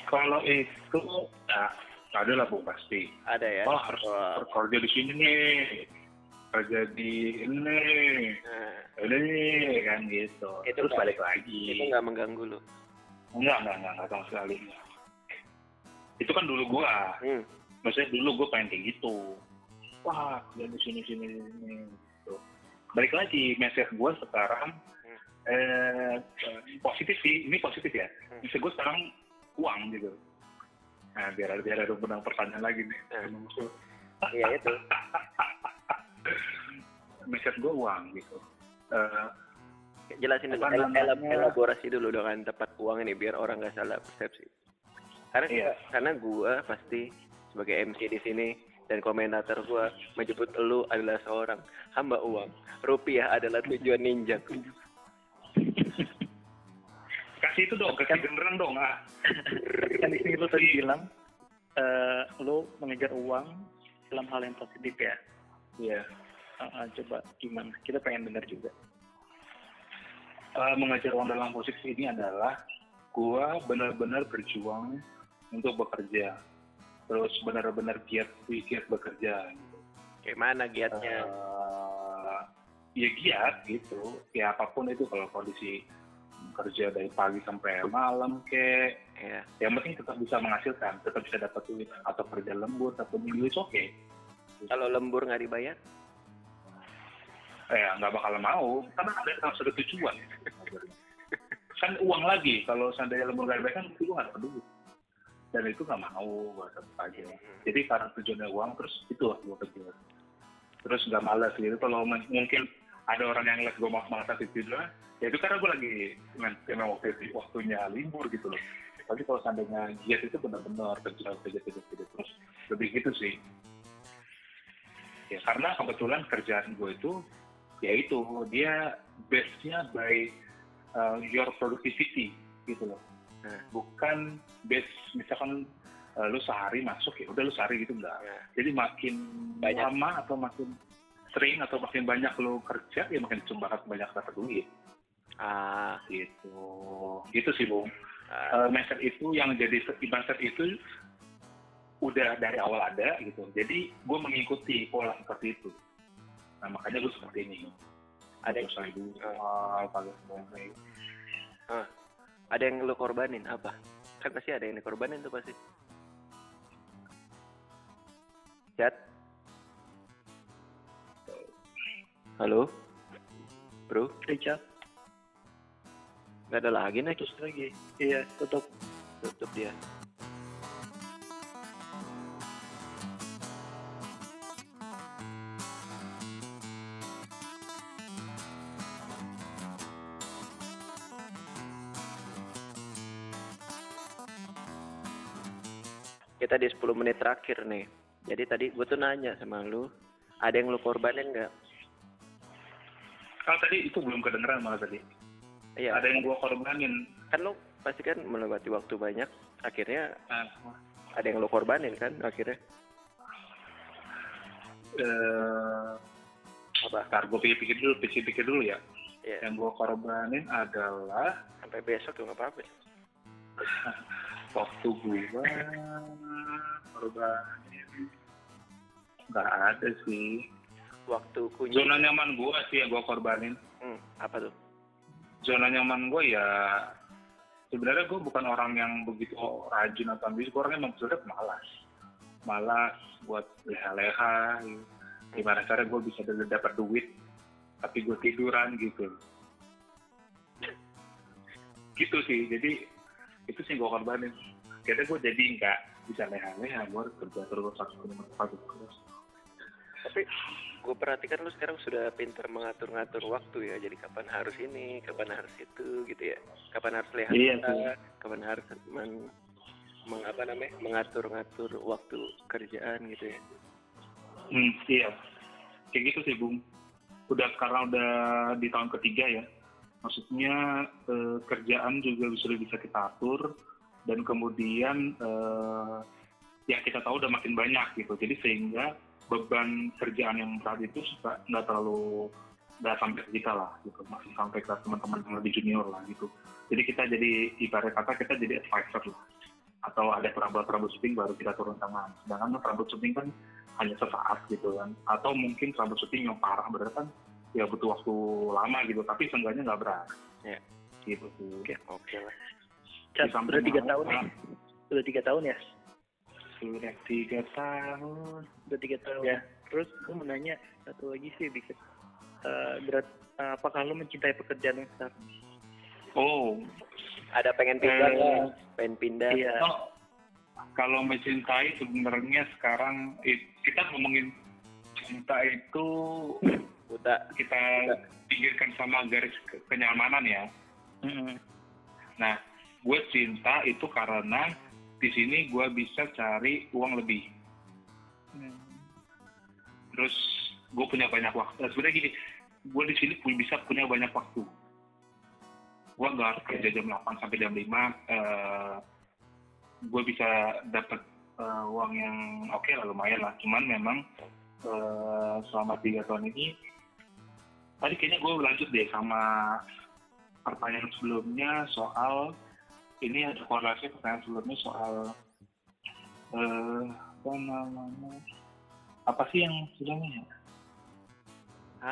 Kalau itu ya ada lah bu pasti. Ada ya? Oh harus Wah. kerja di sini nih. Kerja di ini nah, ini kan gitu. Itu terus balik lagi. itu nggak mengganggu lo? Enggak enggak enggak enggak sama sekali. Itu kan dulu gua. Hmm. maksudnya dulu gua pengen kayak gitu. Wah kerja di sini sini sini gitu. balik lagi message gua sekarang. Eh positif sih ini positif ya. Hmm. message gua sekarang uang gitu. Nah biar ada biar ada benang pertanyaan lagi nih. Hmm. iya itu. Message gua uang gitu. Eh, jelasin dulu el- el- elaborasi dulu dengan tepat uang ini biar orang nggak salah persepsi. Karena Iya. karena gua pasti sebagai MC di sini dan komentator gua menyebut lu adalah seorang hamba uang. Rupiah adalah tujuan ninja kasih itu dong kasih beneran dong ah. Kan di sini lu tadi bilang eh lu mengejar uang dalam hal yang positif ya? Iya. Ah, ah, coba gimana? Kita pengen dengar juga. Eh, mengajar uang dalam posisi ini adalah gua benar-benar berjuang untuk bekerja. Terus benar-benar giat giat bekerja. Gitu. kayak mana giatnya? Eh, ya giat gitu. Ya apa pun itu kalau kondisi kerja dari pagi sampai malam kek. Ya yang penting tetap bisa menghasilkan tetap bisa dapat duit atau kerja lembur atau minggu oke kalau lembur nggak dibayar? Ya nggak bakal mau. Karena ada harus ada tujuan. Kan uang lagi. Kalau seandainya lembur nggak dibayar kan itu nggak dapat duit. Dan itu nggak mau buat aja. Jadi karena tujuannya uang terus itu gue kerja. Terus nggak malas gitu. Kalau mungkin ada orang yang lihat gue malas itu juga ya itu karena gue lagi memang waktu itu waktunya libur gitu loh tapi kalau seandainya giat itu benar-benar kerja kerja kerja kerja terus lebih gitu sih ya karena kebetulan kerjaan gue itu ya itu dia base-nya by uh, your productivity gitu loh Nah. bukan base misalkan uh, lu sehari masuk ya udah lu sehari gitu enggak Nah. jadi makin Banyak. lama atau makin sering atau makin banyak lu kerja ya makin banyak banyak dapat duit. Ah, gitu. Gitu sih bung. Ah, uh, mindset itu yang jadi mindset itu udah dari awal ada gitu. Jadi gue mengikuti pola seperti itu. Nah makanya gue seperti ini. Ada- Terus saya dulu. Ah, pakai semuanya. ada yang lu korbanin apa? Kan pasti ada yang dikorbanin tuh pasti. Chat halo? Bro? Richard. Nggak ada lagi nih terus lagi. Iya tutup. Tutup dia. Kita di 10 menit terakhir nih jadi tadi gue tuh nanya sama lu ada yang lu korbanin nggak kalau tadi itu belum kedengeran malah tadi. Iya. Ada yang gue korbanin kan lu pasti kan melewati waktu banyak akhirnya nah, ada yang lu korbanin kan akhirnya? Eh, apa? ntar gue pikir-pikir dulu pikir-pikir dulu ya. Ya yang gue korbanin adalah sampai besok tuh nggak apa-apa. Waktu gue korbanin. Nggak ada sih waktu kunci zona nyaman gue sih yang gue korbanin. Hmm, apa tuh? Zona nyaman gue ya sebenarnya gue bukan orang yang begitu rajin atau ambisius gue orangnya emang sebenarnya malas. Malas buat leha-leha gitu. gimana cara gue bisa dapat duit tapi gue tiduran gitu. Gitu sih jadi itu sih gue korbanin. Kayaknya gue jadi nggak bisa leha-leha gue harus kerja terus satu satu terus. Tapi gue perhatikan lu sekarang sudah pintar mengatur-ngatur waktu ya. Jadi kapan harus ini kapan harus itu gitu ya. Kapan harus lihat Iya kapan harus men, meng- apa namanya mengatur-ngatur waktu kerjaan gitu ya. Hmm, iya. Kayak gitu sih bung. Udah karena udah di tahun ketiga ya. Maksudnya eh, kerjaan juga sudah bisa kita atur. Dan kemudian eh, ya kita tahu udah makin banyak gitu. Jadi sehingga beban kerjaan yang berat itu nggak terlalu nggak sampai kita lah gitu masih sampai ke teman-teman yang lebih junior lah gitu jadi kita jadi ibarat kata kita jadi advisor lah atau ada perabot-perabot syuting baru kita turun tangan sedangkan syuting kan hanya sesaat gitu kan atau mungkin syuting yang parah berat kan ya butuh waktu lama gitu tapi seenggaknya nggak berat Ya. gitu sih Oke, oke lah. Cat, Di samping udah tiga tahun nih. ah, Udah tiga tahun ya? Sudah tiga tahun Udah tiga tahun. Ya. Terus gue mau nanya satu lagi sih, dikit. Eh, berat, eh, apakah lu mencintai pekerjaan yang sekarang? oh Ada pengen pindah Eh, nggak? Pengen pindah? Iya. Oh, kalau mencintai sebenarnya sekarang it- kita ngomongin cinta itu Buta. kita pinggirkan sama garis ke- kenyamanan ya. Mm-mm. Nah, gue cinta itu karena di sini gue bisa cari uang lebih. Hmm. Terus gue punya banyak waktu. Nah, sebenarnya gini, gue di sini pun bisa punya banyak waktu. Gue nggak harus kerja jam 8 sampai jam 5. eh gue bisa dapat eh, uang yang oke lah, lumayan lah. Cuman memang eh, selama tiga tahun ini, tadi kayaknya gue lanjut deh sama pertanyaan sebelumnya soal ini ada korelasi pertanyaan sebelumnya soal eh apa namanya apa sih yang sebelumnya ya?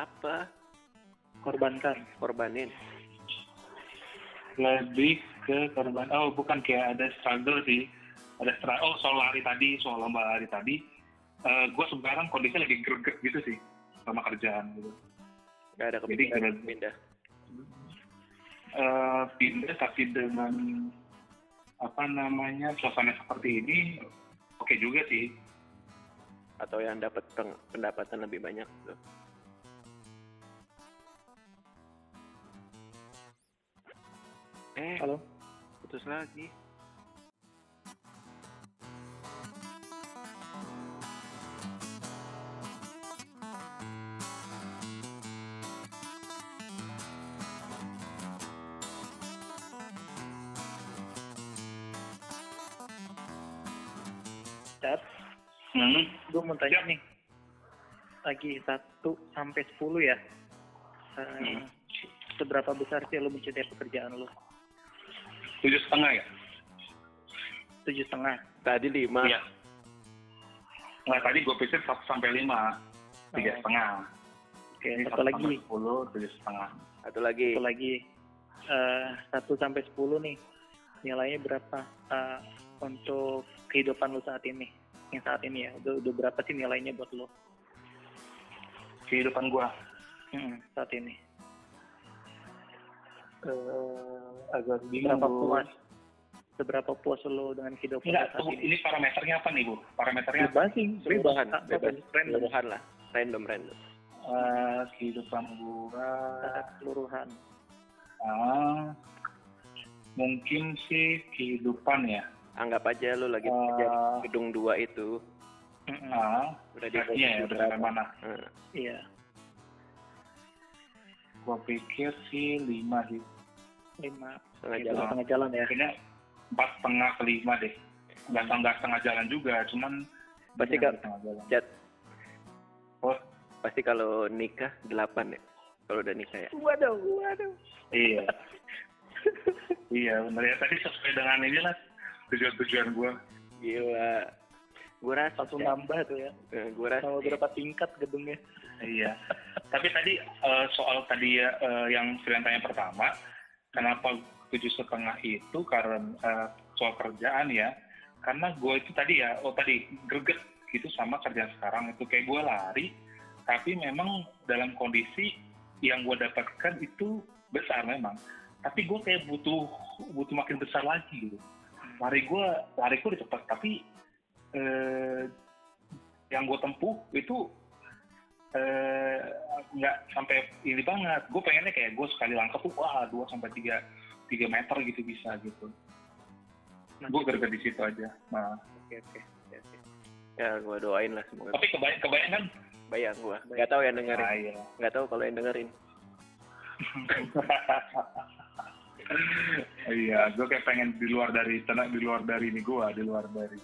Apa? Korbankan. Korbanin. lebih ke korban oh bukan kayak ada struggle sih ada struggle oh soal lari tadi soal lomba lari tadi gue sekarang kondisinya lagi greget gitu sih sama kerjaan gitu Gak ada kira- pindah. Eh, pindah tapi dengan apa namanya suasana seperti ini oke juga sih Atau yang dapat pendapatan lebih banyak. Gitu. Eh, Halo? putus lagi. Hmm. gue mau tanya nih. Lagi 1 sampai 10 ya. Eh, Hmm. Seberapa besar sih lu mencintai pekerjaan lu? tujuh setengah ya Tujuh setengah. Tadi lima. iya nggak tadi gue pikir satu sampai lima tiga Oh. setengah Oke, Ini satu lagi. sepuluh tujuh setengah Satu lagi. Satu lagi. Eh, Satu sampai 10 nih. Nilainya berapa eh, untuk kehidupan lu saat ini? Yang saat ini ya. Udah, udah berapa sih nilainya buat lu? kehidupan gue Hmm, saat ini. eh agak bingung Berapa Bu. puas? Seberapa puas lu dengan kehidupan Enggak, saat tunggu, ini? ini parameternya apa nih Bu? Parameternya apa? Bebas sih, bebas. bebas. Random. Lah. Random, random. Eh, kehidupan gua Secara keseluruhan. ah, mungkin sih kehidupan ya. Anggap aja lu lagi kerja di gedung dua itu. Ah, Udah di ya, udah sampai mana? Eh, Iya, Gua pikir sih lima sih. lima. setengah Itu jalan. Setengah jalan ya. Kayaknya empat setengah ke lima deh. Nggak setengah setengah jalan juga, cuman Pasti kan- setengah jalan. Jat, Oh, pasti kalau nikah delapan ya. Kalau udah nikah ya. Waduh, waduh. iya. iya, benar ya. Tadi sesuai dengan ini lah tujuan-tujuan gua. Gila. Gue rasa. Langsung nambah tuh ya. gue rasa. Sama berapa tingkat gedungnya. Iya. Tapi tadi eh, soal tadi ya eh, yang Srian tanya pertama, kenapa tujuh setengah itu karena eh, soal kerjaan ya? Karena gue itu tadi ya, oh tadi greget gitu sama kerjaan sekarang itu kayak gue lari, tapi memang dalam kondisi yang gue dapatkan itu besar memang. Tapi gue kayak butuh butuh makin besar lagi gitu. Lari gue lari gue cepat, tapi eh, yang gue tempuh itu eh, nggak sampai ini banget. Gue pengennya kayak gue sekali langkah tuh wah dua sampai tiga tiga meter gitu bisa gitu. Gue gara di situ aja. Nah, Oke, oke. oke, oke. Ya gue doain lah semoga. tapi kebayang kebayang kan bayang gua nggak tahu yang dengerin Ah, iya. nggak tahu kalau yang dengerin iya, gue kayak pengen di luar dari tenang, di luar dari ini gue, di luar dari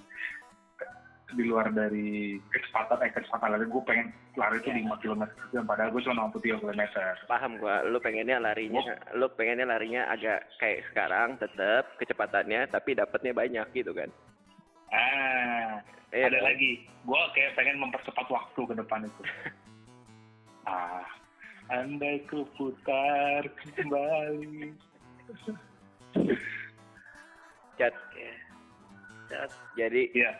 di luar dari kecepatan, eh kecepatan lari gue pengen lari itu 5 km per jam, padahal gue cuma 63 km. paham gua lu pengennya larinya lu pengennya larinya agak kayak sekarang tetap kecepatannya tapi dapatnya banyak gitu kan Ah, Iya ada kan? lagi, gue kayak pengen mempercepat waktu ke depan itu. ah, andai ku putar kembali. Cat. Cat. jadi Iya,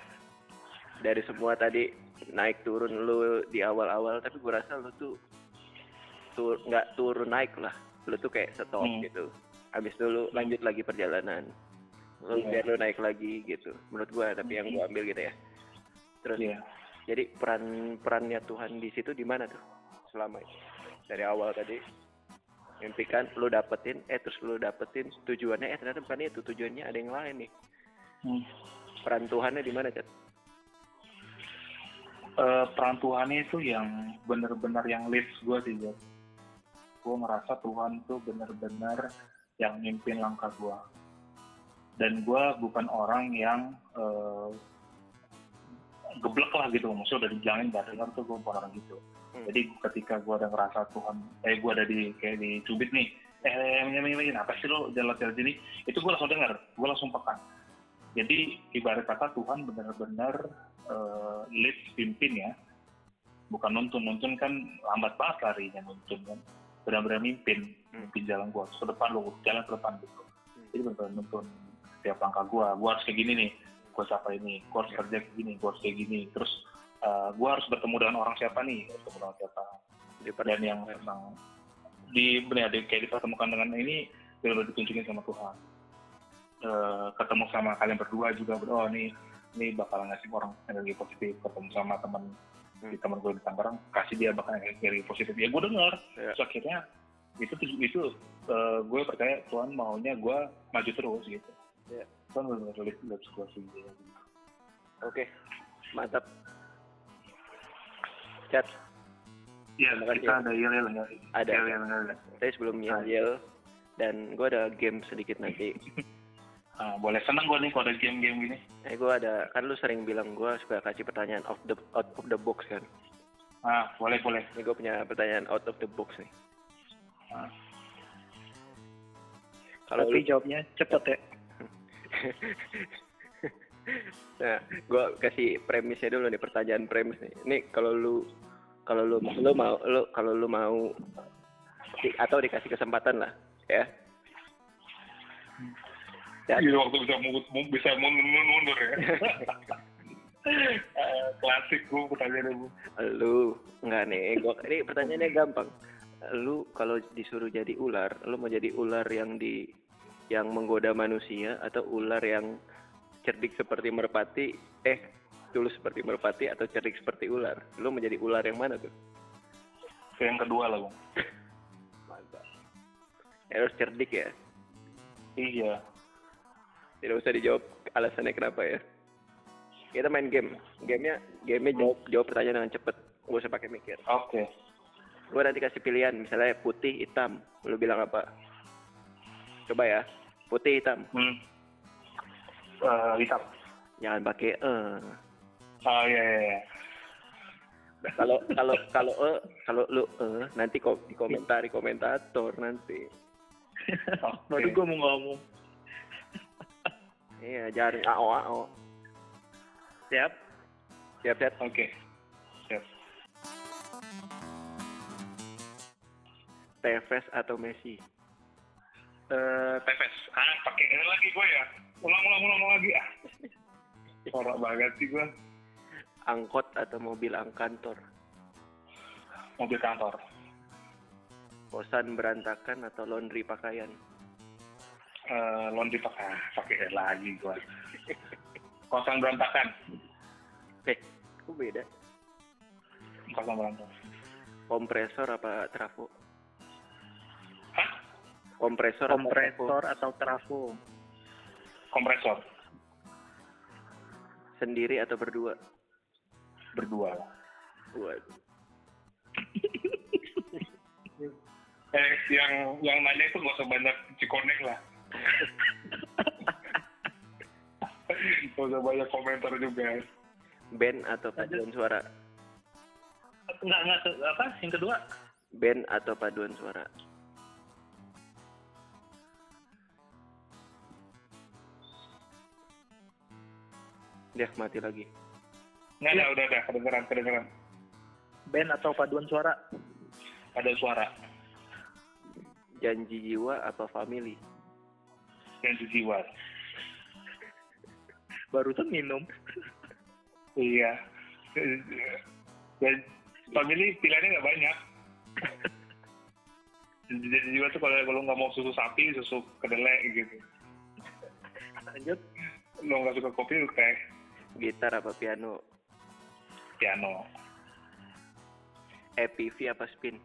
dari semua tadi naik turun lu di awal-awal tapi gua rasa lu tuh tur nggak turun naik lah lu tuh kayak stop Hmm. gitu habis dulu lanjut lagi perjalanan lu Iya. biar lu naik lagi gitu menurut gua tapi yang gua ambil gitu ya terus iya. jadi peran perannya Tuhan di situ di mana tuh selama itu dari awal tadi mimpikan lu dapetin eh terus lu dapetin tujuannya eh ternyata bukan itu tujuannya ada yang lain nih Hmm. peran Tuhannya di mana cat Eh, peran Tuhannya itu yang benar-benar yang leads gue sih, Jat. Gue merasa Tuhan tuh benar-benar yang mimpin langkah gue. Dan gue bukan orang yang eh, geblek lah gitu, maksudnya udah gak denger tuh gue bukan orang gitu. Hmm. Jadi ketika gue ada ngerasa Tuhan, eh gue ada di kayak dicubit nih, eh ini ini apa sih lo jalan-jalan sini, itu gue langsung denger, gue langsung peka. Jadi ibarat kata Tuhan benar-benar eh, lead pimpin ya, bukan nuntun nuntun kan lambat banget larinya nuntun kan, benar-benar mimpin, Hmm. mimpin jalan gua ke depan lo, jalan ke depan gitu. Hmm. Jadi benar-benar nuntun setiap langkah gua, gua harus kayak gini nih, gua siapa ini, gua harus kerja kayak gini, gua harus kayak gini, terus eh, gua harus bertemu dengan orang siapa nih, bertemu dengan siapa, dan yang memang di benar di, kayak dipertemukan dengan ini benar-benar ditunjukin sama Tuhan Eh, ketemu sama kalian berdua juga oh ini ini bakal ngasih orang energi positif ketemu sama teman Hmm. di teman gue di Tangerang kasih dia bakal energi positif ya gue dengar Ya. terus akhirnya itu itu eh, gue percaya Tuhan maunya gue maju terus gitu Ya. Tuhan benar-benar lihat gue sih gitu. Oke, mantap. Chat, ya kasih. kita ada yel yel nggak Ada. yel yel saya sebelum yel dan gue ada game sedikit nanti. Ah, boleh seneng gue nih kalau ada game-game gini Eh gue ada, kan lu sering bilang gue suka kasih pertanyaan out the out of the box kan. ah boleh boleh Ini gue punya pertanyaan out of the box nih. Ah. Kalau Tapi lu, jawabnya cepet ya. nah, gue kasih premisnya dulu nih pertanyaan premis nih. Ini kalau lu kalau lu lu mau lu kalau lu mau di- atau dikasih kesempatan lah ya. Ya. Iya waktu bisa mundur, bisa mundur, mundur ya. Eh, Klasik gue pertanyaannya bu. Lu enggak nih, gua ini pertanyaannya gampang. Lu kalau disuruh jadi ular, lu mau jadi ular yang di yang menggoda manusia atau ular yang cerdik seperti merpati, eh tulus seperti merpati atau cerdik seperti ular? Lu mau jadi ular yang mana tuh? Yang kedua lah bang. Mantap. Ya, harus cerdik ya. Iya. Tidak usah dijawab alasannya kenapa ya. Kita main game. Gamenya, gamenya jawab jawab pertanyaan dengan cepet. Gak usah pakai mikir. Oke. Gue nanti kasih pilihan, misalnya putih, hitam. Lu bilang apa? Coba ya, putih, hitam. Hmm. Eh, hitam. Jangan pakai eh. Oh iya iya. iya. Kalau kalau kalau eh, kalau lu eh, nanti kok dikomentari komentator nanti. Oke. Baru gue mau ngomong. Iya, jangan ao ao. Siap. Siap siap. Oke. Siap. Tevez atau Messi? Eh, Tepes. Ah, pakai ini lagi gue ya. Ulang ulang ulang lagi ah. Sorak banget sih gue. Angkot atau mobil angkantor? Mobil kantor. Kosan berantakan atau laundry pakaian? Eh, laundry pakai ah, pakai lagi gue. Kosan berantakan. Eh, kok beda? Kosan berantakan. Kompresor apa trafo? Hah? Kompresor, Kompresor atau trafo? Kompresor. trafo? kompresor. Sendiri atau berdua? Berdua. Waduh. eh, yang yang nanya itu gak usah banyak cikonek lah. gak usah banyak komentar juga. Band atau paduan suara? Enggak, enggak. Apa? Yang kedua? Band atau paduan suara? Dia mati lagi. nggak ada udah udah kedengeran kedengeran Band atau paduan suara? ada suara Janji jiwa apa family? yang jiwa Barusan minum. iya dan family pilihannya nggak banyak jadi jiwa tuh kalau kalau nggak mau susu sapi susu kedelai gitu Lanjut. lo nggak suka kopi teh Gitar apa piano? piano EPV apa spin?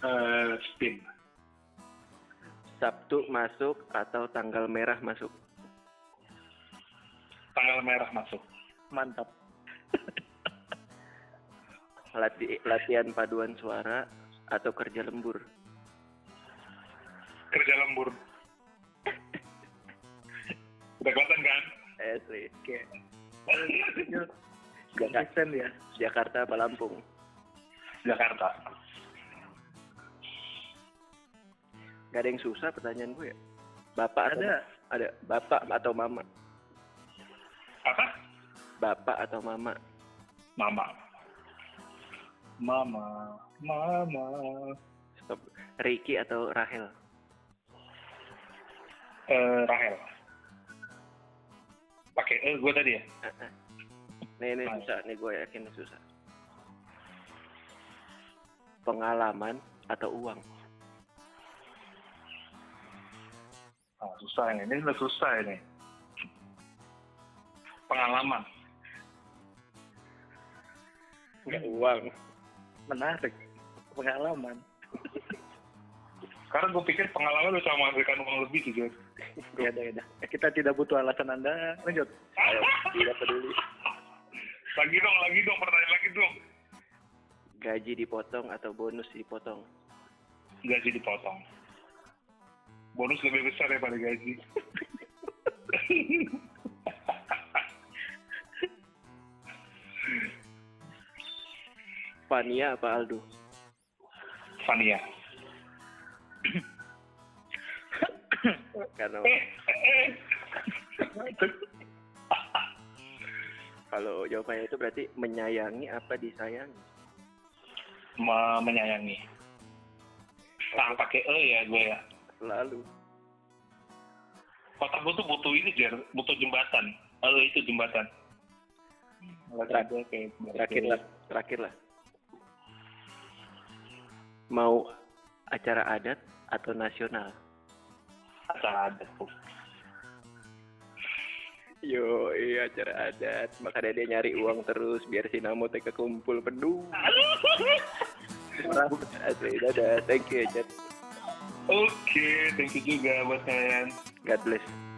Eh, spin Sabtu masuk atau tanggal merah masuk? tanggal merah masuk Mantap. Lati latihan paduan suara atau kerja lembur? kerja lembur udah kelihatan kan Eh, sih. Oke. Konsisten ya. Jakarta apa Lampung? Jakarta Gak ada yang susah pertanyaan gue ya. Bapak atau Ada. ada bapak atau mama? apa Bapak atau mama? mama mama mama Stop. Ricky atau Rahel? eh Rahel pakai eh gue tadi ya ah. Nih, ini Ah. susah. Nih gue yakin susah. Pengalaman atau uang? ah, susah ini ini udah susah ini pengalaman Enggak uang. Menarik. Pengalaman. karena gue pikir pengalaman bisa menghasilkan uang lebih sih Jod. Ya udah, ya udah. Kita tidak butuh alasan Anda. Lanjut. Ayo, tidak peduli. lagi dong lagi dong pertanyaan lagi dong Gaji dipotong atau bonus dipotong? gaji dipotong bonus lebih besar daripada gaji Fania apa Aldo? Fania. Karena eh eh. Kalau jawabannya itu berarti menyayangi apa disayangi? Me- menyayangi. Nah pakai e ya gue ya. Lalu kota gue tuh butuh ini Jer. butuh jembatan. E itu jembatan. Terakhir- terakhir lah, terakhir lah. Mau acara adat atau nasional? acara ada tuh Yo, iya acara adat. Makanya dia nyari uang terus biar si Namo teh kekumpul penuh. Asli, dadah. Thank you, Chat. Oke, thank you juga buat kalian. God bless.